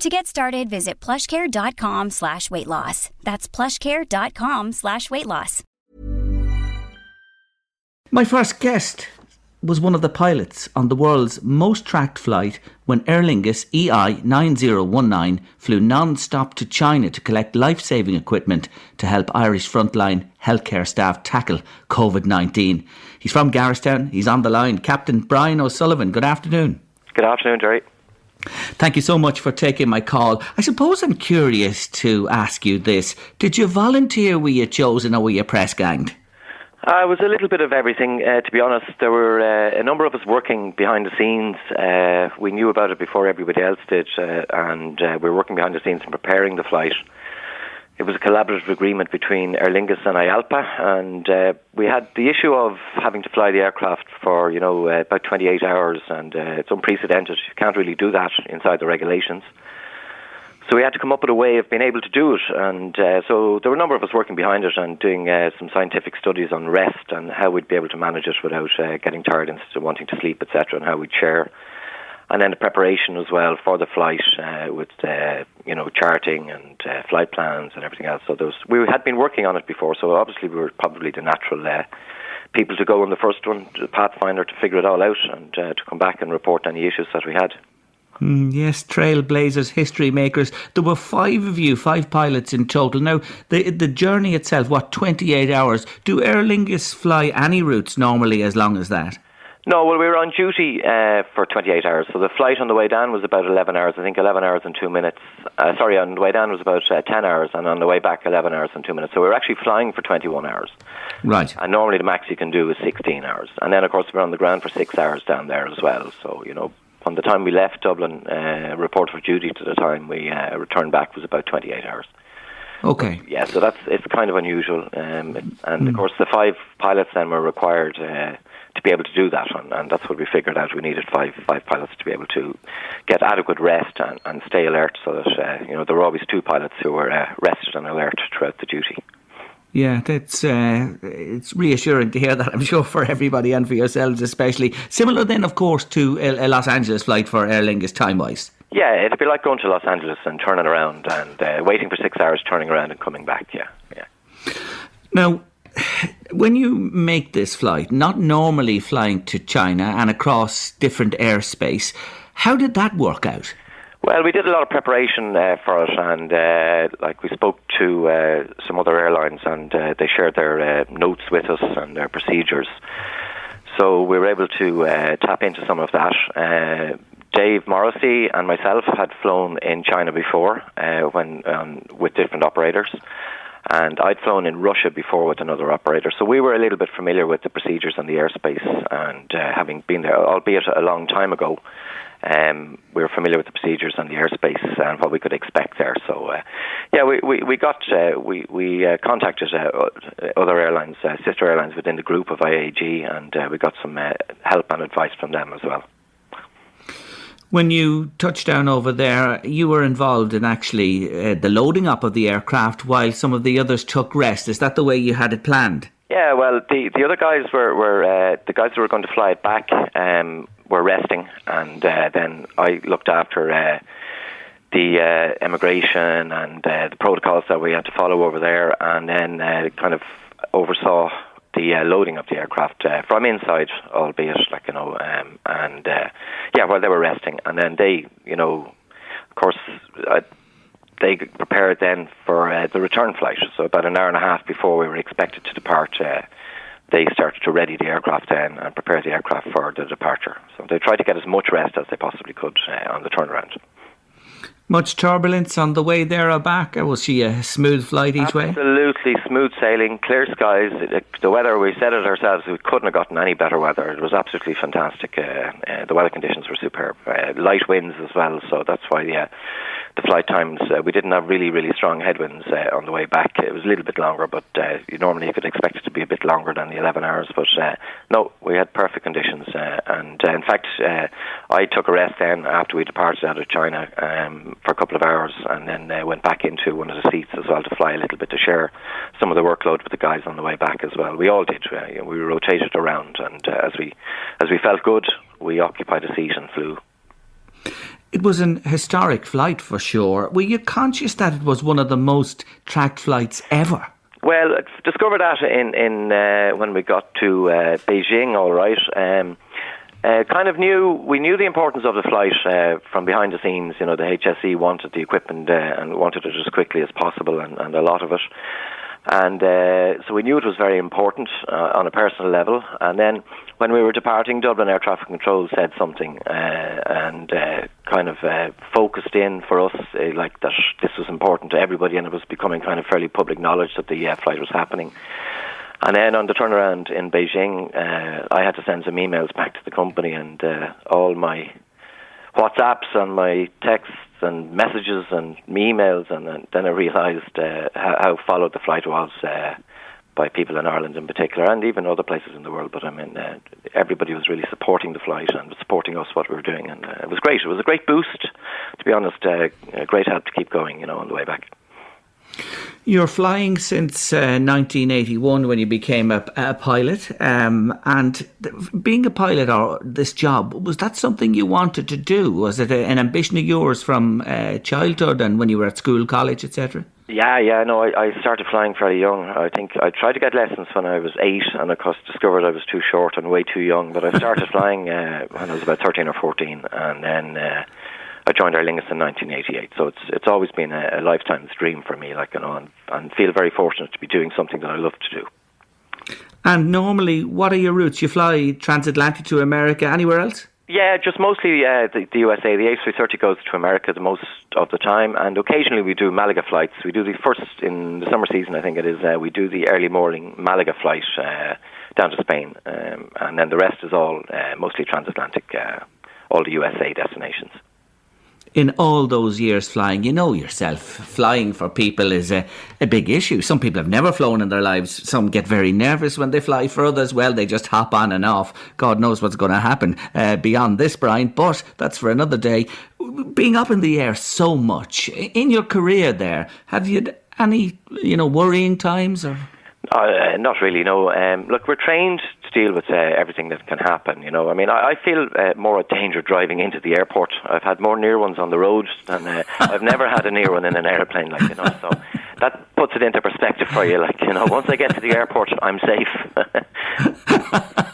To get started, visit plushcare.com slash weight loss. That's plushcare.com slash weight loss. My first guest was one of the pilots on the world's most tracked flight when Aer Lingus EI 9019 flew non stop to China to collect life saving equipment to help Irish frontline healthcare staff tackle COVID 19. He's from Garristown, he's on the line. Captain Brian O'Sullivan, good afternoon. Good afternoon, Jerry. Thank you so much for taking my call. I suppose I'm curious to ask you this. Did you volunteer, were you chosen, or were you press ganged? Uh, it was a little bit of everything, uh, to be honest. There were uh, a number of us working behind the scenes. Uh, we knew about it before everybody else did, uh, and uh, we were working behind the scenes and preparing the flight. It was a collaborative agreement between Aer Lingus and IALPA, and we had the issue of having to fly the aircraft for, you know, about 28 hours, and it's unprecedented. You can't really do that inside the regulations. So we had to come up with a way of being able to do it, and uh, so there were a number of us working behind it and doing uh, some scientific studies on rest and how we'd be able to manage it without uh, getting tired and wanting to sleep, etc., and how we'd share. And then the preparation as well for the flight uh, with uh, you know charting and uh, flight plans and everything else. So was, we had been working on it before, so obviously we were probably the natural people to go on the first one, the Pathfinder, to figure it all out and to come back and report any issues that we had. Mm, yes, trailblazers, history makers. There were five of you, five pilots in total. Now, the the journey itself, what, 28 hours? Do Aer Lingus fly any routes normally as long as that? No, well, we were on duty uh, for 28 hours. So the flight on the way down was about 11 hours. I think 11 hours and two minutes. Uh, sorry, on the way down was about uh, 10 hours, and on the way back, 11 hours and two minutes. So we were actually flying for 21 hours. Right. And normally the max you can do is 16 hours. And then, of course, we we're on the ground for six hours down there as well. So, you know, from the time we left Dublin, uh, report for duty to the time we uh, returned back was about 28 hours. Okay. Yeah, so that's it's kind of unusual, um, and mm. of course the five pilots then were required uh, to be able to do that, and, and, that's what we figured out. We needed five five pilots to be able to get adequate rest and, and stay alert, so that uh, you know there were always two pilots who were uh, rested and alert throughout the duty. Yeah, that's uh, it's reassuring to hear that. I'm sure for everybody and for yourselves especially. Similar then, of course, to a, Los Angeles flight for Aer Lingus time wise. Yeah, it'd be like going to Los Angeles and turning around and uh, waiting for six hours, turning around and coming back. Yeah, yeah. Now, when you make this flight, not normally flying to China and across different airspace, how did that work out? Well, we did a lot of preparation uh, for it, and uh, like we spoke to uh, some other airlines, and uh, they shared their uh, notes with us and their procedures. So we were able to uh, tap into some of that. Dave Morrissey and myself had flown in China before, when um, with different operators and I'd flown in Russia before with another operator, so we were a little bit familiar with the procedures and the airspace. And uh, having been there, albeit a long time ago, um, we were familiar with the procedures and the airspace and what we could expect there. So, uh, yeah, we we, we got uh, we we uh, contacted uh, other airlines, uh, sister airlines within the group of IAG, and uh, we got some help and advice from them as well. When you touched down over there, you were involved in actually the loading up of the aircraft while some of the others took rest. Is that the way you had it planned? Yeah, well, the the other guys were were uh, the guys who were going to fly it back. Um, were resting, and uh, then I looked after uh, the uh, immigration and uh, the protocols that we had to follow over there, and then uh, kind of oversaw the uh, loading of the aircraft uh, from inside, albeit like you know, um, and uh, yeah, while they were resting, and then they, you know, of course, I, they prepared then for uh, the return flight. So about an hour and a half before we were expected to depart, uh, they started to ready the aircraft then and prepare the aircraft for the departure. So they tried to get as much rest as they possibly could uh, on the turnaround. Much turbulence on the way there or back? Or was she a smooth flight each Absolutely way? Absolutely smooth sailing, clear skies. The weather, we said it ourselves, we couldn't have gotten any better weather. It was absolutely fantastic. Uh, uh, the weather conditions were superb. Uh, light winds as well, so that's why, yeah the flight times. Uh, we didn't have really, really strong headwinds uh, on the way back. It was a little bit longer, but uh, you normally you could expect it to be a bit longer than the 11 hours. But uh, no, we had perfect conditions. Uh, and uh, in fact, I took a rest then after we departed out of China um, for a couple of hours and then went back into one of the seats as well to fly a little bit to share some of the workload with the guys on the way back as well. We all did. We rotated around, and as we as we felt good, we occupied a seat and flew. It was an historic flight for sure. Were you conscious that it was one of the most tracked flights ever? Well, I discovered that in in uh, when we got to uh, Beijing. All right. Um, uh, kind of knew we knew the importance of the flight uh, from behind the scenes. You know, the HSE wanted the equipment uh, and wanted it as quickly as possible, and, and a lot of it. And uh, so we knew it was very important uh, on a personal level. And then when we were departing, Dublin Air Traffic Control said something uh, and uh, kind of uh, focused in for us, uh, like that this was important to everybody, and it was becoming kind of fairly public knowledge that the flight was happening. And then on the turnaround in Beijing, I had to send some emails back to the company, and all my WhatsApps and my texts and messages and emails, and, then I realised uh, how, how, followed the flight was uh, by people in Ireland in particular, and even other places in the world. But I mean, uh, everybody was really supporting the flight and supporting us what we were doing, and uh, it was great. It was a great boost, to be honest. Uh, a great help to keep going, you know, on the way back. You're flying since uh, 1981 when you became a, a pilot. Um, and th- being a pilot or this job, was that something you wanted to do? Was it a, an ambition of yours from uh, childhood and when you were at school, college, etc.? Yeah, yeah, no, I, I started flying fairly young. I think I tried to get lessons when I was eight, and of course discovered I was too short and way too young. But I started flying uh, when I was about thirteen or fourteen, and then uh, I joined Aer Lingus in 1988, so it's it's always been a, a lifetime's dream for me. Like you know, and, and feel very fortunate to be doing something that I love to do. And normally, what are your routes? You fly transatlantic to America, anywhere else? Yeah, just mostly uh, the, the, USA. The A330 goes to America the most of the time, and occasionally we do Malaga flights. We do the first in the summer season, I think it is. Uh, we do the early morning Malaga flight uh, down to Spain, um, and then the rest is all uh, mostly transatlantic, uh, all the USA destinations in all those years flying, you know yourself, flying for people is a, a big issue. Some people have never flown in their lives. Some get very nervous when they fly. For others, well, they just hop on and off. God knows what's going to happen uh, beyond this, Brian, but that's for another day. Being up in the air so much, in your career there, have you any, you know, worrying times or? Uh, not really, no. Um, look, we're trained deal with uh, everything that can happen. You know, I mean, I, I feel uh, more a danger driving into the airport. I've had more near ones on the road than uh, I've never had a near one in an airplane. Like you know, so that puts it into perspective for you. Like you know, once I get to the airport, I'm safe.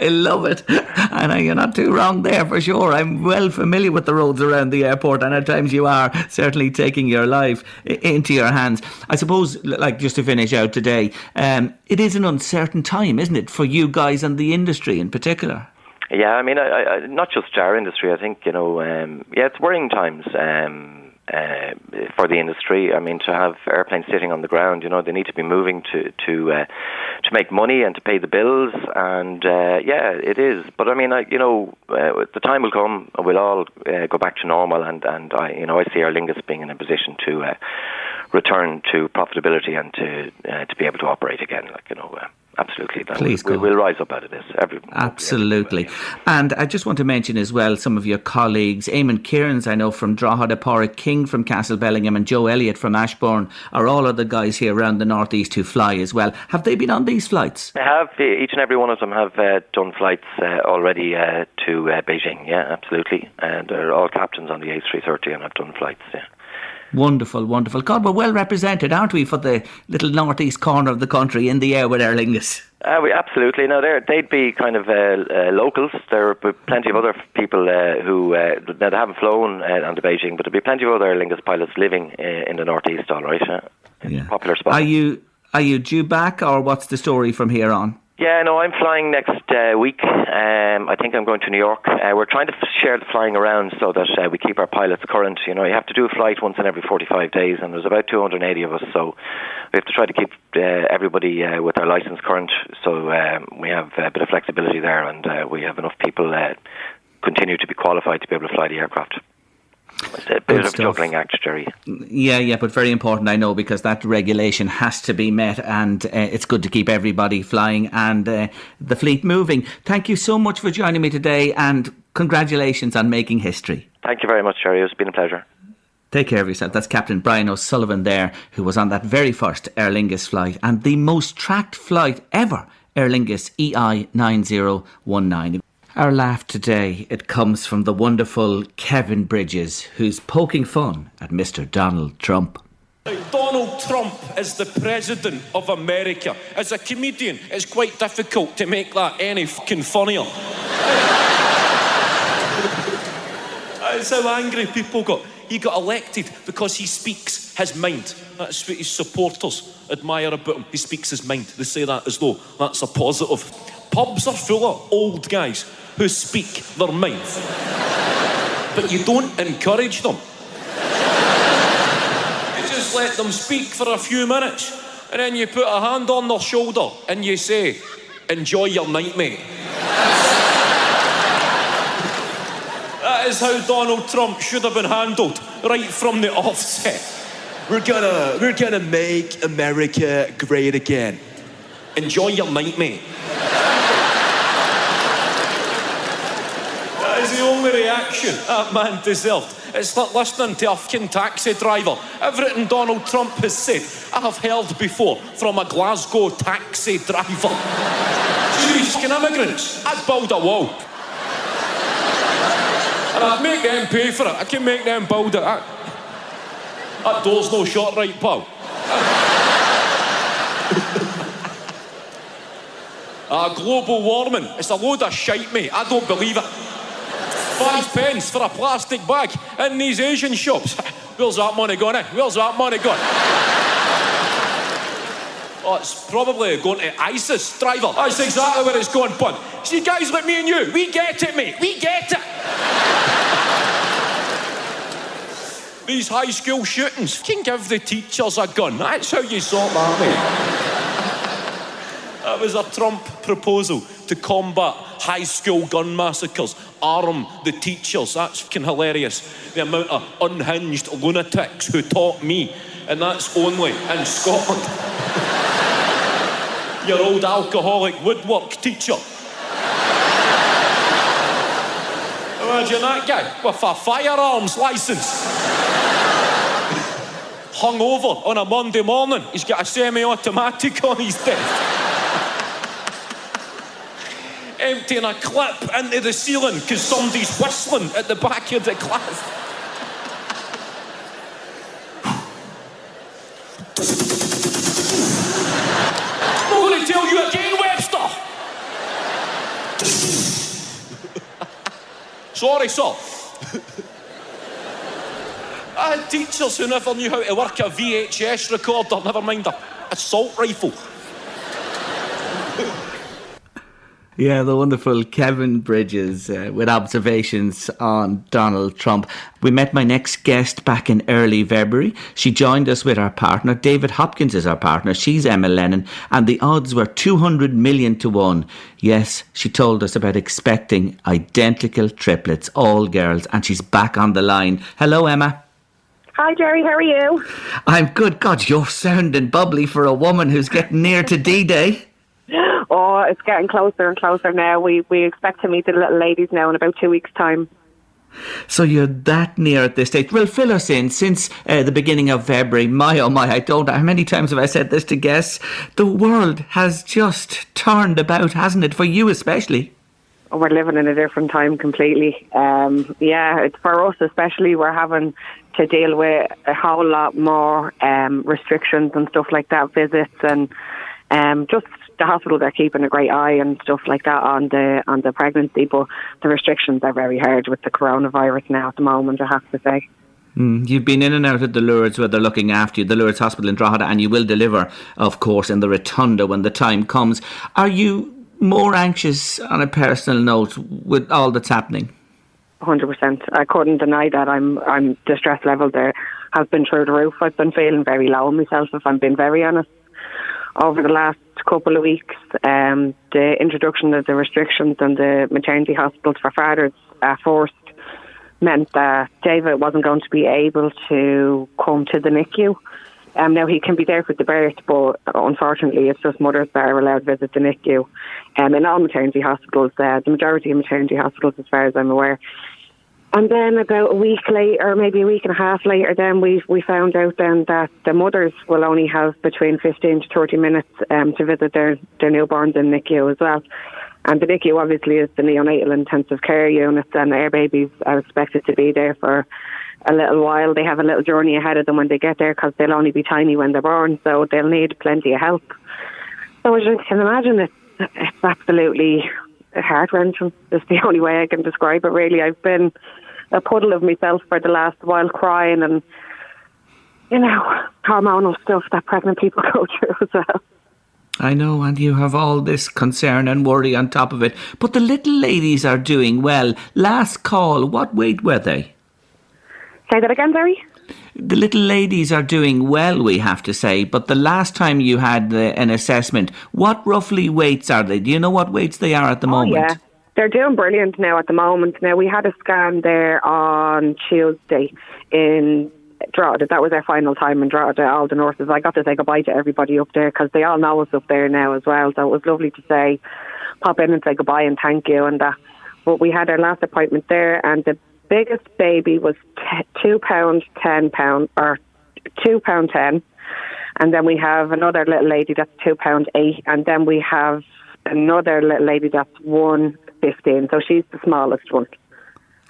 I love it. And you're not too wrong there for sure. I'm well familiar with the roads around the airport, and at times you are certainly taking your life into your hands. I suppose, like just to finish out today, um, it is an uncertain time, isn't it, for you guys and the industry in particular? Yeah, I mean, I, I, not just our industry. I think you know, um, yeah, it's worrying times. Um, uh, for the industry. I mean, to have airplanes sitting on the ground, you know, they need to be moving to to uh, to make money and to pay the bills. And uh, yeah, it is. But I mean, I, you know, uh, the time will come. And we'll all uh, go back to normal, and and I, you know, I see Aer Lingus being in a position to uh, return to profitability and to to be able to operate again. Like you know. Absolutely. Please we, will rise up out of this. Every, absolutely. And I just want to mention as well some of your colleagues, Eamon Kearns, I know from Drogheda, Pauric King from Castlebellingham, and Joe Elliott from Ashbourne are all of the guys here around the northeast who fly as well. Have they been on these flights? They have. Each and every one of them have uh, done flights uh, already uh, to uh, Beijing. Yeah, absolutely. And they're all captains on the A330 and have done flights. Yeah. Wonderful, wonderful. God, we're well represented, aren't we, for the little northeast corner of the country in the air with Aer Lingus? Uh, we absolutely. No, They they'd be kind of uh, uh, locals. There are plenty of other people uh, who uh, they haven't flown uh, on the Beijing, but there'll be plenty of other Aer Lingus pilots living in the northeast. All right, yeah. popular spot. Are you are you due back, or what's the story from here on? Yeah, no, I'm flying next uh, week. Um, I think I'm going to New York. Uh, we're trying to share the flying around so that uh, we keep our pilots current. You know, you have to do a flight once in every 45 days, and there's about 280 of us, so we have to try to keep uh, everybody uh, with their license current. So um, we have a bit of flexibility there, and uh, we have enough people continue to be qualified to be able to fly the aircraft. It's a bit of juggling act, Jerry. Yeah, yeah, but very important, I know, because that regulation has to be met, and uh, it's good to keep everybody flying and uh, the fleet moving. Thank you so much for joining me today, and congratulations on making history. Thank you very much, Jerry. It's been a pleasure. Take care of yourself. That's Captain Brian O'Sullivan there, who was on that very first Aer Lingus flight and the most tracked flight ever, Aer Lingus EI 9019. Our laugh today, it comes from the wonderful Kevin Bridges, who's poking fun at Mr. Donald Trump. Donald Trump is the president of America. As a comedian, it's quite difficult to make that any fucking funnier. That's how angry people got. He got elected because he speaks his mind. That's what his supporters admire about him. He speaks his mind. They say that as though that's a positive. Pubs are full of old guys who speak their mind. but you don't encourage them. You just let them speak for a few minutes, and then you put a hand on their shoulder and you say, Enjoy your night, mate. that is how Donald Trump should have been handled right from the offset. We're gonna, we're gonna make America great again. Enjoy your night, mate. The only reaction that man deserved. It's like listening to a fucking taxi driver. Everything Donald Trump has said, I have heard before from a Glasgow taxi driver. Jewish immigrants, I'd build a wall. And I'd make them pay for it. I can make them build it. That, that door's no shot right, pal. uh, global warming, it's a load of shite, mate. I don't believe it five pence for a plastic bag in these Asian shops. Where's that money going, eh? Where's that money going? Oh, it's probably going to ISIS, driver. That's exactly where it's going, bud. See, guys like me and you, we get it, mate. We get it. These high school shootings can give the teachers a gun. That's how you sort that, mate. that was a Trump proposal to combat high school gun massacres, arm the teachers. That's fucking hilarious. The amount of unhinged lunatics who taught me, and that's only in Scotland. Your old alcoholic woodwork teacher. Imagine that guy with a firearms license. Hung over on a Monday morning. He's got a semi automatic on his desk emptying a clip into the ceiling because somebody's whistling at the back of the class. I'm going to tell you again, Webster. Sorry, sir. I had teachers who never knew how to work a VHS recorder, never mind a assault rifle. Yeah, the wonderful Kevin Bridges uh, with observations on Donald Trump. We met my next guest back in early February. She joined us with our partner. David Hopkins is our partner. She's Emma Lennon. And the odds were 200 million to one. Yes, she told us about expecting identical triplets, all girls. And she's back on the line. Hello, Emma. Hi, Jerry. How are you? I'm good. God, you're sounding bubbly for a woman who's getting near to D Day. Oh, it's getting closer and closer now. We we expect to meet the little ladies now in about two weeks' time. So you're that near at this stage. Well, fill us in. Since uh, the beginning of February, my oh my, I don't know how many times have I said this to guests. The world has just turned about, hasn't it? For you especially. we're living in a different time completely. Um, yeah, it's for us especially. We're having to deal with a whole lot more um, restrictions and stuff like that, visits and um, just the hospitals are keeping a great eye and stuff like that on the on the pregnancy, but the restrictions are very hard with the coronavirus now at the moment. I have to say. Mm, you've been in and out of the Lourdes where they're looking after you, the Lourdes Hospital in Drogheda, and you will deliver, of course, in the Rotunda when the time comes. Are you more anxious on a personal note with all that's happening? Hundred percent. I couldn't deny that. I'm. I'm. The stress level there has been through the roof. I've been feeling very low myself, if I'm being very honest. Over the last couple of weeks, um, the introduction of the restrictions and the maternity hospitals for fathers uh, forced meant that David wasn't going to be able to come to the NICU. Um, now he can be there for the birth, but unfortunately, it's just mothers that are allowed to visit the NICU. Um, in all maternity hospitals, uh, the majority of maternity hospitals, as far as I'm aware. And then about a week later, maybe a week and a half later, then we we found out then that the mothers will only have between 15 to 30 minutes um, to visit their, their newborns in NICU as well. And the NICU obviously is the neonatal intensive care unit, and their babies are expected to be there for a little while. They have a little journey ahead of them when they get there because they'll only be tiny when they're born, so they'll need plenty of help. So as you can imagine, it's, it's absolutely heart wrenching. It's the only way I can describe it. Really, I've been a puddle of myself for the last while, crying and you know hormonal stuff that pregnant people go through as well. I know, and you have all this concern and worry on top of it. But the little ladies are doing well. Last call, what weight were they? Say that again, Barry. The little ladies are doing well, we have to say. But the last time you had the, an assessment, what roughly weights are they? Do you know what weights they are at the oh, moment? Yeah. They're doing brilliant now at the moment. Now, we had a scan there on Tuesday in Drogheda. That was our final time in Drogheda, all the nurses. I got to say goodbye to everybody up there because they all know us up there now as well. So it was lovely to say, pop in and say goodbye and thank you and that. But we had our last appointment there, and the biggest baby was t- two pound ten pound or two pound ten, and then we have another little lady that's two pound eight, and then we have another little lady that's one fifteen. So she's the smallest one.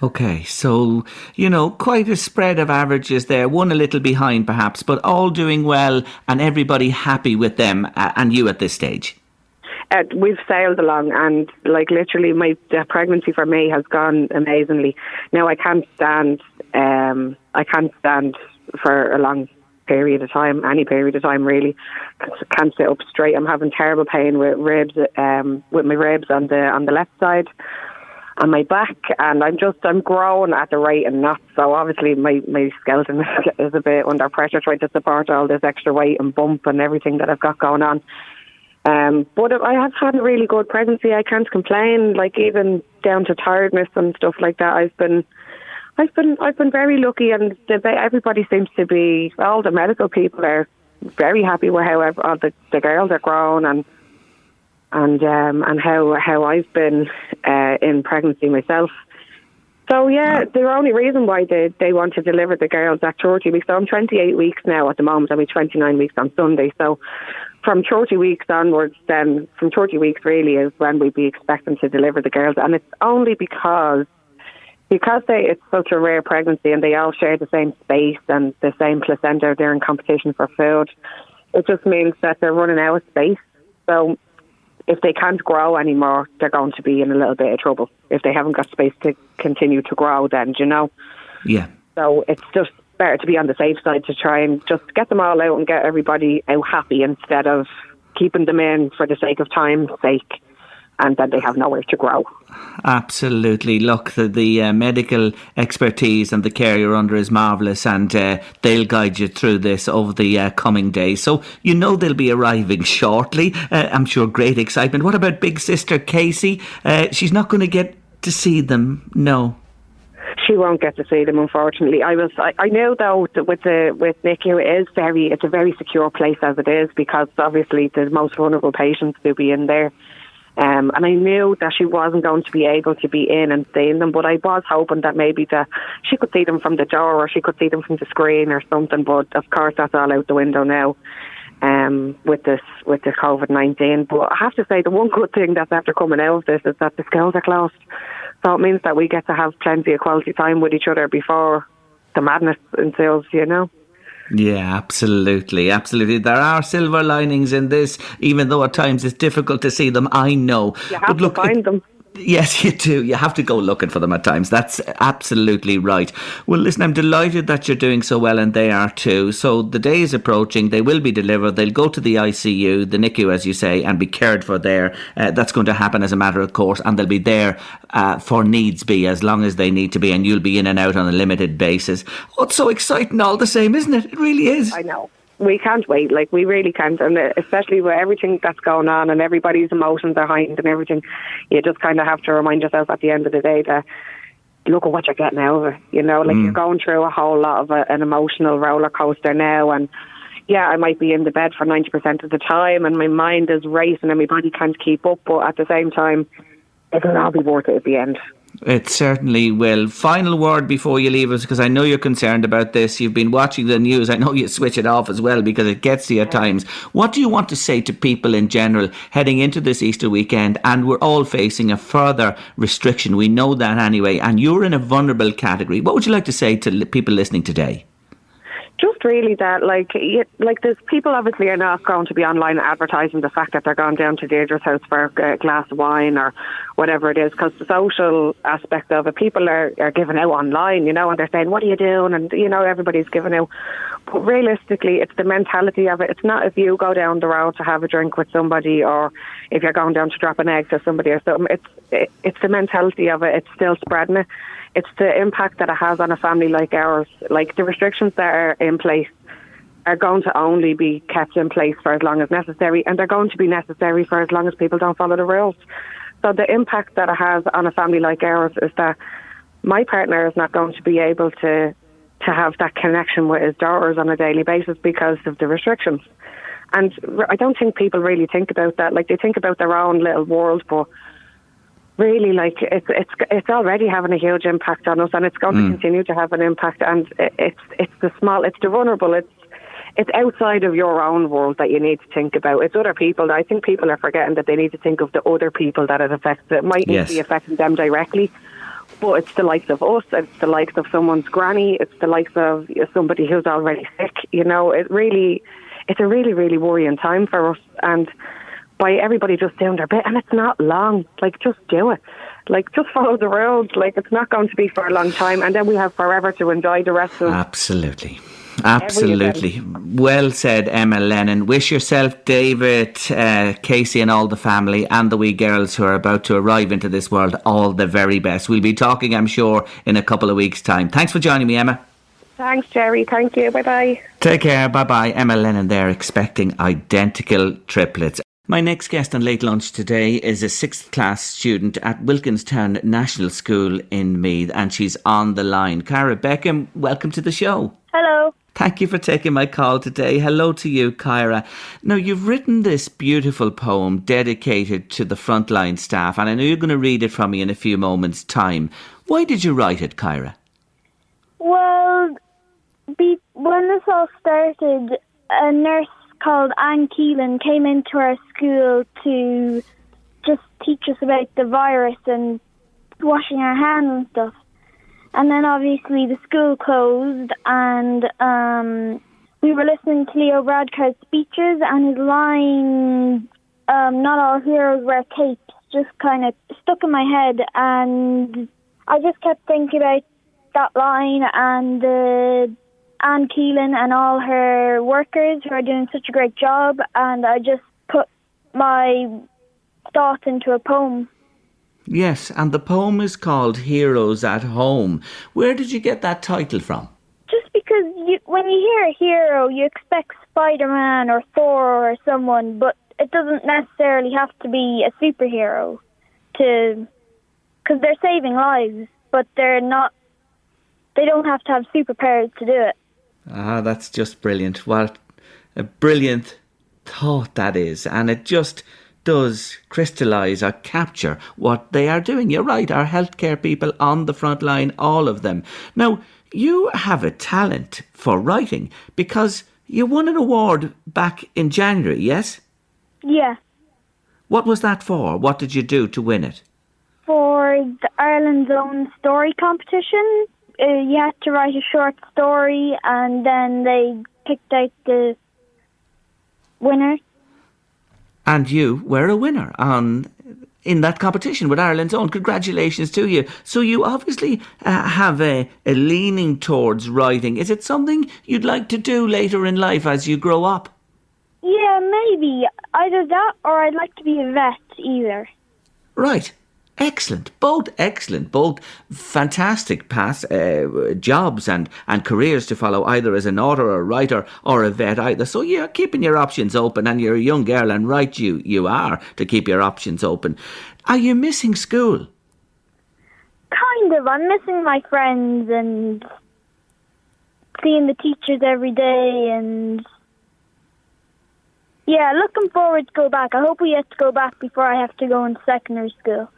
Okay, so, you know, quite a spread of averages there, one a little behind perhaps, but all doing well and everybody happy with them uh, and you at this stage. Uh, we've sailed along, and like literally, my the pregnancy for me has gone amazingly. Now I can't stand, um, I can't stand for a long period of time, any period of time really. Can't sit up straight. I'm having terrible pain with ribs, um, with my ribs on the on the left side on my back, and I'm just I'm growing at the rate and not so obviously my my skeleton is a bit under pressure trying to support all this extra weight and bump and everything that I've got going on. Um, but I have had a really good pregnancy. I can't complain. Like even down to tiredness and stuff like that, I've been, I've been, I've been very lucky, and the, everybody seems to be. All the medical people are very happy with how all the the girls are grown and and um, and how how I've been uh, in pregnancy myself. So yeah, the only reason why they they want to deliver the girls at 30 weeks. So I'm 28 weeks now at the moment. I'll be 29 weeks on Sunday. So from 30 weeks onwards, then from 30 weeks really is when we'd be expecting to deliver the girls, and it's only because because they it's such a rare pregnancy and they all share the same space and the same placenta. They're in competition for food. It just means that they're running out of space. So if they can't grow anymore, they're going to be in a little bit of trouble. If they haven't got space to continue to grow, then you know. Yeah. So it's just better to be on the safe side to try and just get them all out and get everybody out happy instead of keeping them in for the sake of time's sake and then they have nowhere to grow. Absolutely. Look, the, the uh, medical expertise and the care you're under is marvellous, and uh, they'll guide you through this over the uh, coming days. So you know they'll be arriving shortly. Uh, I'm sure great excitement. What about big sister Casey? Uh, she's not going to get to see them, no she won't get to see them. Unfortunately, I was. I, I know though that with the with NICU, it is very. It's a very secure place as it is because obviously the most vulnerable patients will be in there. Um, and I knew that she wasn't going to be able to be in and seeing them, but I was hoping that maybe that she could see them from the door or she could see them from the screen or something. But of course, that's all out the window now. um, with this with the COVID nineteen. But I have to say, the one good thing that's after coming out of this is that the schools are closed, so it means that we get to have plenty of quality time with each other before the madness ensues. You know. Yeah, absolutely, absolutely. There are silver linings in this, even though at times it's difficult to see them. I know, you have but look, to find it, them. Yes, you do. You have to go looking for them at times. That's absolutely right. Well, listen, I'm delighted that you're doing so well, and they are too. So the day is approaching. They will be delivered. They'll go to the ICU, the NICU, as you say, and be cared for there. Uh, that's going to happen as a matter of course, and they'll be there uh, for needs be as long as they need to be, and you'll be in and out on a limited basis. Oh, it's so exciting all the same, isn't it? It really is. I know we can't wait. Like we really can't, and especially with everything that's going on and everybody's emotions are heightened and everything, you just kind of have to remind yourself at the end of the day that look at what you're getting it. You know, like mm. you're going through a whole lot of a, an emotional roller coaster now, and yeah, I might be in the bed for ninety percent of the time, and my mind is racing and my body can't keep up. But at the same time, it'll all be worth it at the end. It certainly will. Final word before you leave us, because I know you're concerned about this. You've been watching the news. I know you switch it off as well because it gets to you at times. What do you want to say to people in general heading into this Easter weekend? And we're all facing a further restriction. We know that anyway. And you're in a vulnerable category. What would you like to say to people listening today? Just really that like it, like there's people obviously are not going to be online advertising the fact that they're going down to Deirdre's house for a glass of wine or whatever it is because the social aspect of it people are are giving out online you know and they're saying what are you doing? And you know everybody's giving out. But realistically it's the mentality of it. It's not if you go down the road to have a drink with somebody or if you're going down to drop an egg to somebody or something. It's it, it's the mentality of it. It's still spreading it it's the impact that it has on a family like ours. Like the restrictions that are in place are going to only be kept in place for as long as necessary, and they're going to be necessary for as long as people don't follow the rules. So the impact that it has on a family like ours is that my partner is not going to be able to to have that connection with his daughters on a daily basis because of the restrictions. And I don't think people really think about that. Like they think about their own little world, but really like it's it's it's already having a huge impact on us, and it's going mm. to continue to have an impact. And it's it's the small, it's the vulnerable, it's it's outside of your own world that you need to think about. It's other people. I think people are forgetting that they need to think of the other people that it affects. It might yes. be affecting them directly, but it's the likes of us. It's the likes of someone's granny. It's the likes of somebody who's already sick. You know, it really, it's a really, really worrying time for us. And by everybody just doing their bit, and it's not long. Like, just do it. Like, just follow the rules. Like, it's not going to be for a long time, and then we have forever to enjoy the rest of. Absolutely. Absolutely. Well said, Emma Lennon. Wish yourself, David, uh, Casey, and all the family and the wee girls who are about to arrive into this world all the very best. We'll be talking, I'm sure, in a couple of weeks' time. Thanks for joining me, Emma. Thanks, Jerry. Thank you. Bye bye. Take care. Bye bye. Emma Lennon there expecting identical triplets. My next guest on Late Lunch today is a sixth class student at Wilkinstown National School in Meath, and she's on the line. Cara Beckham, welcome to the show. Hello. Thank you for taking my call today. Hello to you, Kyra. Now, you've written this beautiful poem dedicated to the frontline staff, and I know you're going to read it from me in a few moments' time. Why did you write it, Kyra? Well, be- when this all started, a nurse called Anne Keelan came into our school to just teach us about the virus and washing our hands and stuff. And then obviously the school closed and um, we were listening to Leo Varadkar's speeches and his line, um, not all heroes wear capes, just kind of stuck in my head and I just kept thinking about that line and the Anne Keelan and all her workers who are doing such a great job, and I just put my thoughts into a poem. Yes, and the poem is called Heroes at Home. Where did you get that title from? Just because you, when you hear a hero, you expect Spider Man or Thor or someone, but it doesn't necessarily have to be a superhero to. Because they're saving lives, but they're not. They don't have to have superpowers to do it. Ah, that's just brilliant. What a brilliant thought that is. And it just does crystallise or capture what they are doing. You're right, our healthcare people on the front line, all of them. Now, you have a talent for writing because You won an award back in January, yes? Yeah. What was that for? What did you do to win it? For the Ireland's own story competition, uh, you had to write a short story and then they picked out the winner. And you were a winner on in that competition with Ireland's own. Congratulations to you. So you obviously uh, have a, a leaning towards writing. Is it something you'd like to do later in life as you grow up? Yeah, maybe. Either that or I'd like to be a vet, either. Right. Excellent, both excellent, both fantastic pass uh, jobs and, and careers to follow, either as an author or a writer or a vet either. So you're keeping your options open, and you're a young girl, and right you you are to keep your options open. Are you missing school? Kind of. I'm missing my friends and seeing the teachers every day, and yeah, looking forward to go back. I hope we get to go back before I have to go into secondary school.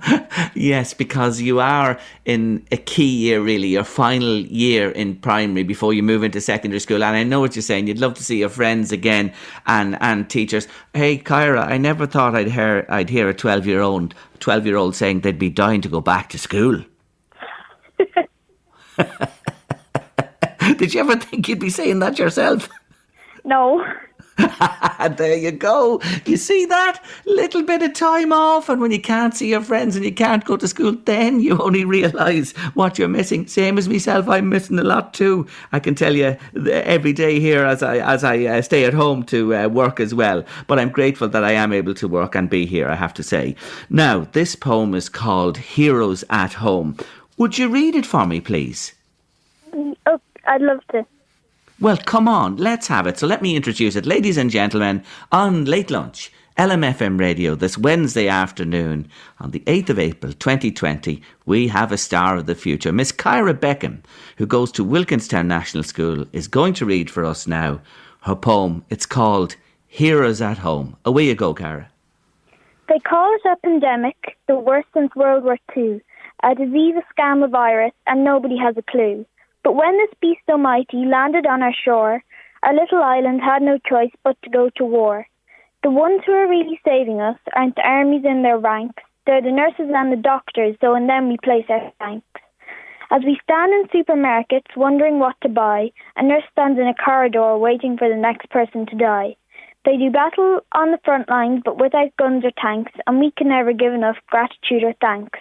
yes, because you are in a key year, really, your final year in primary before you move into secondary school. And I know what you're saying. You'd love to see your friends again and, and teachers. Hey, Kyra, I never thought I'd hear I'd hear a twelve year old twelve year old saying they'd be dying to go back to school. Did you ever think you'd be saying that yourself? No. there you go. You see that? Little bit of time off, and when you can't see your friends and you can't go to school, then you only realise what you're missing. Same as myself, I'm missing a lot too. I can tell you every day here as I as I uh, stay at home to uh, work as well. But I'm grateful that I am able to work and be here. I have to say. Now, this poem is called "Heroes at Home." Would you read it for me, please? Oh, I'd love to. Well, come on, let's have it. So let me introduce it. Ladies and gentlemen, on Late Lunch, LMFM Radio, this Wednesday afternoon, on the 8th of April 2020, we have a star of the future. Miss Kyra Beckham, who goes to Wilkinstown National School, is going to read for us now her poem. It's called Heroes at Home. Away you go, Kyra. They call it a pandemic, the worst since World War II, a disease, a scam, a virus, and nobody has a clue. But when this beast almighty landed on our shore, our little island had no choice but to go to war. The ones who are really saving us aren't the armies in their ranks, they're the nurses and the doctors, so in them we place our thanks. As we stand in supermarkets wondering what to buy, a nurse stands in a corridor waiting for the next person to die. They do battle on the front lines but without guns or tanks, and we can never give enough gratitude or thanks.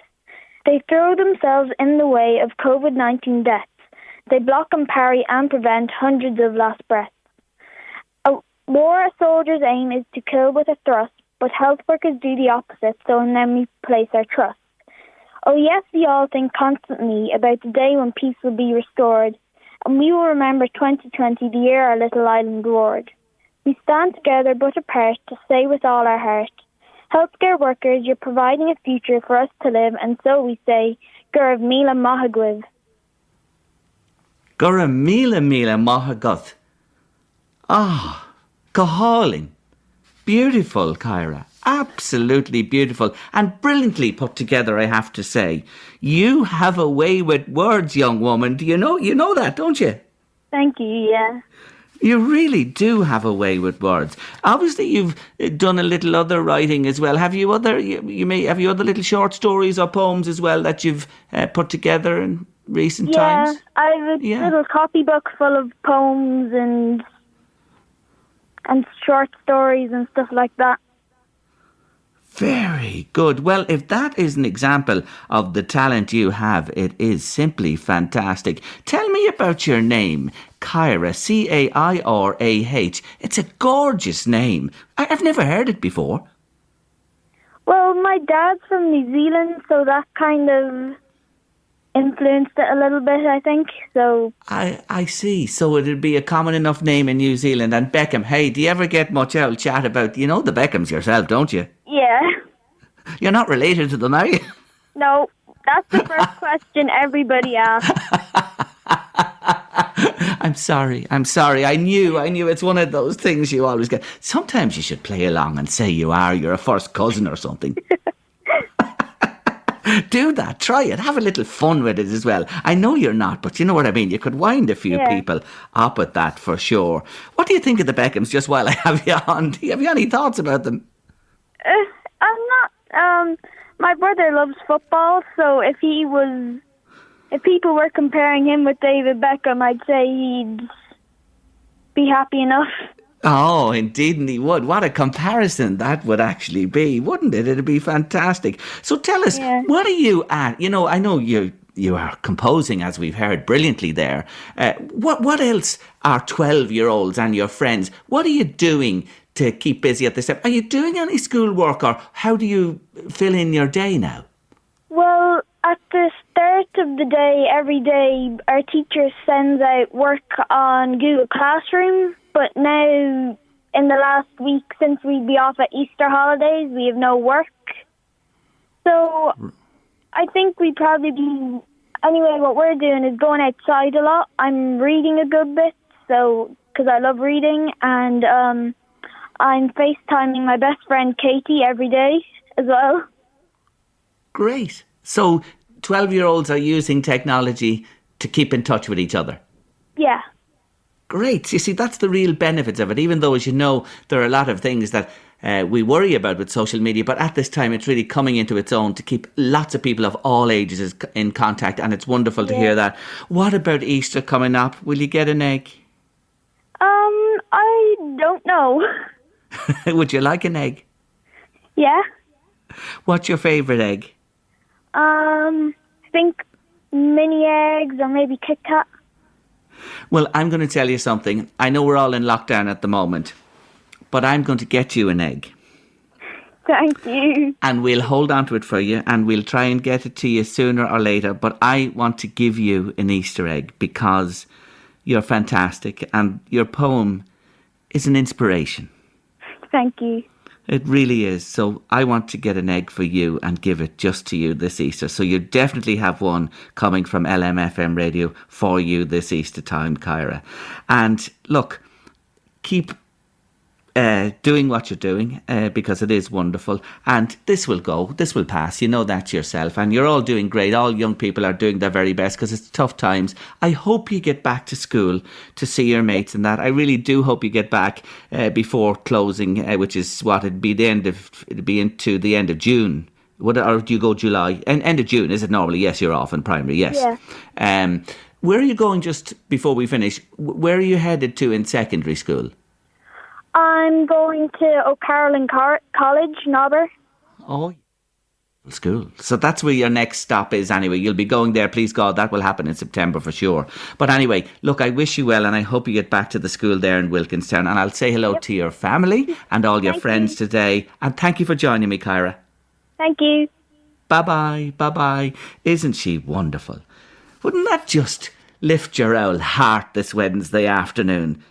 They throw themselves in the way of COVID 19 deaths they block and parry and prevent hundreds of lost breaths. A war a soldier's aim is to kill with a thrust, but health workers do the opposite, so in them we place our trust. Oh yes, we all think constantly about the day when peace will be restored, and we will remember 2020, the year our little island roared. We stand together but apart to say with all our heart, Healthcare workers, you're providing a future for us to live, and so we say, Go raibh míle maith agaibh. Gura mila mila mahagoth. Ah, Kahaling. Beautiful, Kyra. Absolutely beautiful and brilliantly put together, I have to say. You have a way with words, young woman. Do you know you know that, don't you? Thank you, yeah. You really do have a way with words. Obviously, you've uh, done a little other writing as well. Have you other you, you may have you other little short stories or poems as well that you've uh, put together and recent yeah, times? I have a Yeah. little copybook full of poems and and short stories and stuff like that. Very good. Well, if that is an example of the talent you have, it is simply fantastic. Tell me about your name, Kyra, C A I R A H. It's a gorgeous name. I- I've never heard it before. Well, my dad's from New Zealand, so that kind of influenced it a little bit, I think. So I, I see. So it'd be a common enough name in New Zealand. And Beckham, hey, do you ever get much old chat about, you know, the Beckhams yourself, don't you? yeah. You're not related to them, are you? No, that's the first question everybody asks. I'm sorry. I'm sorry. I knew. I knew it's one of those things you always get. Sometimes you should play along and say you are. You're a first cousin or something. Do that. Try it. Have a little fun with it as well. I know you're not, but you know what I mean. You could wind a few Yeah. people up at that for sure. What do you think of the Beckhams? Just while I have you on, do you have you any thoughts about them? Uh, I'm not. Um, my brother loves football, so if he was, if people were comparing him with David Beckham, I'd say he'd be happy enough. Oh, indeed, and he would. What a comparison that would actually be, wouldn't it? It'd be fantastic. So tell us, Yeah. what are you at? You know, I know you you are composing, as we've heard brilliantly there. Uh, what what else are twelve year olds and your friends? What are you doing to keep busy at this time? Are you doing any schoolwork, or how do you fill in your day now? Well, at the start of the day, every day, our teacher sends out work on Google Classroom. But now, in the last week, since we'd be off at Easter holidays, we have no work. So, I think we'd probably be. Anyway, what we're doing is going outside a lot. I'm reading a good bit, so because I love reading, and um, I'm FaceTiming my best friend Katie every day as well. Great. So twelve year olds are using technology to keep in touch with each other. Yeah. Great. You see, that's the real benefits of it. Even though, as you know, there are a lot of things that uh, we worry about with social media, but at this time, it's really coming into its own to keep lots of people of all ages in contact, and it's wonderful to hear that. What about Easter coming up? Will you get an egg? Um, I don't know. Would you like an egg? yeah. What's your favourite egg? Um, I think mini eggs or maybe Kit Kat. Well, I'm going to tell you something. I know we're all in lockdown at the moment, but I'm going to get you an egg. Thank you. and we'll hold on to it for you and we'll try and get it to you sooner or later. But I want to give you an Easter egg because you're fantastic and your poem is an inspiration. Thank you. It really is. So I want to get an egg for you and give it just to you this Easter. So you definitely have one coming from LMFM radio for you this Easter time, Kyra. And look, keep uh, doing what you're doing uh, because it is wonderful. And this will go, this will pass. You know that yourself. And you're all doing great. All young people are doing their very best because it's tough times. I hope you get back to school to see your mates and that. I really do hope you get back uh, before closing, uh, which is what it'd be the end of, it'd be into the end of June. What, or do you go July? And end of June, is it normally? Yes, you're off in primary, yes. Yeah. Um, where are you going just before we finish? Where are you headed to in secondary school? I'm going to O'Carolan Car- College, Nobber. Oh, school. So that's where your next stop is anyway. You'll be going there, please God. That will happen in September for sure. But anyway, look, I wish you well and I hope you get back to the school there in Wilkinstown. And I'll say hello to your family and all your Thank friends you. today. And thank you for joining me, Kyra. Thank you. Bye bye, bye bye. Isn't she wonderful? Wouldn't that just lift your old heart this Wednesday afternoon?